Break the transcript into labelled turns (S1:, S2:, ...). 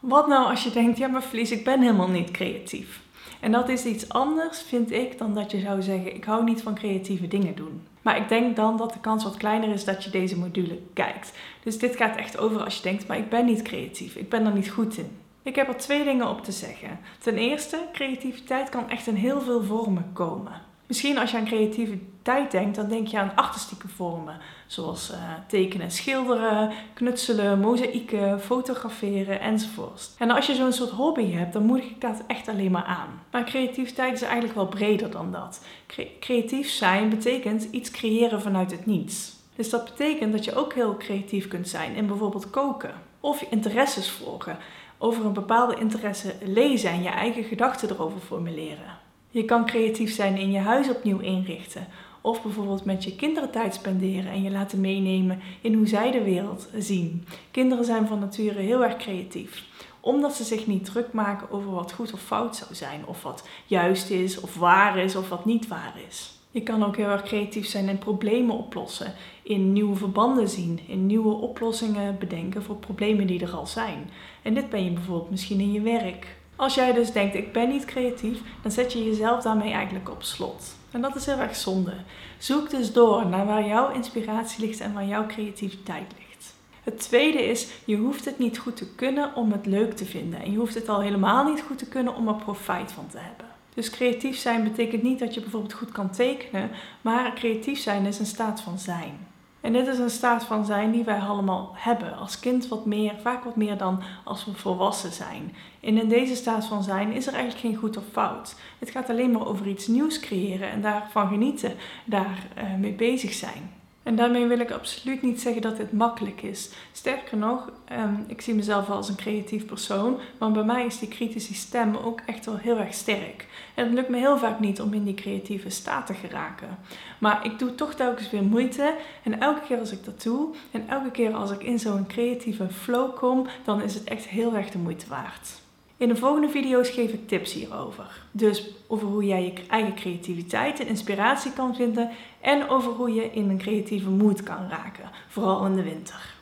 S1: Wat nou als je denkt, ja maar Felice, ik ben helemaal niet creatief. En dat is iets anders, vind ik, dan dat je zou zeggen, ik hou niet van creatieve dingen doen. Maar ik denk dan dat de kans wat kleiner is dat je deze module kijkt. Dus dit gaat echt over als je denkt, maar ik ben niet creatief, ik ben er niet goed in. Ik heb er twee dingen op te zeggen. Ten eerste, creativiteit kan echt in heel veel vormen komen. Misschien als je aan creativiteit denkt, dan denk je aan artistieke vormen. Zoals uh, tekenen, schilderen, knutselen, mozaïeken, fotograferen enzovoort. En als je zo'n soort hobby hebt, dan moedig ik dat echt alleen maar aan. Maar creativiteit is eigenlijk wel breder dan dat. creatief zijn betekent iets creëren vanuit het niets. Dus dat betekent dat je ook heel creatief kunt zijn in bijvoorbeeld koken. Of je interesses volgen. Over een bepaalde interesse lezen en je eigen gedachten erover formuleren. Je kan creatief zijn in je huis opnieuw inrichten. Of bijvoorbeeld met je kinderen tijd spenderen en je laten meenemen in hoe zij de wereld zien. Kinderen zijn van nature heel erg creatief omdat ze zich niet druk maken over wat goed of fout zou zijn, of wat juist is, of waar is, of wat niet waar is. Je kan ook heel erg creatief zijn in problemen oplossen, in nieuwe verbanden zien, in nieuwe oplossingen bedenken voor problemen die er al zijn. En dit ben je bijvoorbeeld misschien in je werk als jij dus denkt, ik ben niet creatief, dan zet je jezelf daarmee eigenlijk op slot. En dat is heel erg zonde. Zoek dus door naar waar jouw inspiratie ligt en waar jouw creativiteit ligt. Het tweede is, je hoeft het niet goed te kunnen om het leuk te vinden. En je hoeft het al helemaal niet goed te kunnen om er profijt van te hebben. Dus creatief zijn betekent niet dat je bijvoorbeeld goed kan tekenen, maar creatief zijn is een staat van zijn. En dit is een staat van zijn die wij allemaal hebben. Als kind wat meer, vaak wat meer dan als we volwassen zijn. En in deze staat van zijn is er eigenlijk geen goed of fout. Het gaat alleen maar over iets nieuws creëren en daarvan genieten, daar uh, mee bezig zijn. En daarmee wil ik absoluut niet zeggen dat dit makkelijk is. Sterker nog, ehm, ik zie mezelf wel als een creatief persoon, maar bij mij is die kritische stem ook echt wel heel erg sterk. En het lukt me heel vaak niet om in die creatieve staat te geraken. Maar ik doe toch telkens weer moeite. En elke keer als ik dat doe, en elke keer als ik in zo'n creatieve flow kom, dan is het echt heel erg de moeite waard. In de volgende video's geef ik tips hierover. Dus over hoe jij je eigen creativiteit en inspiratie kan vinden en over hoe je in een creatieve mood kan raken, vooral in de winter.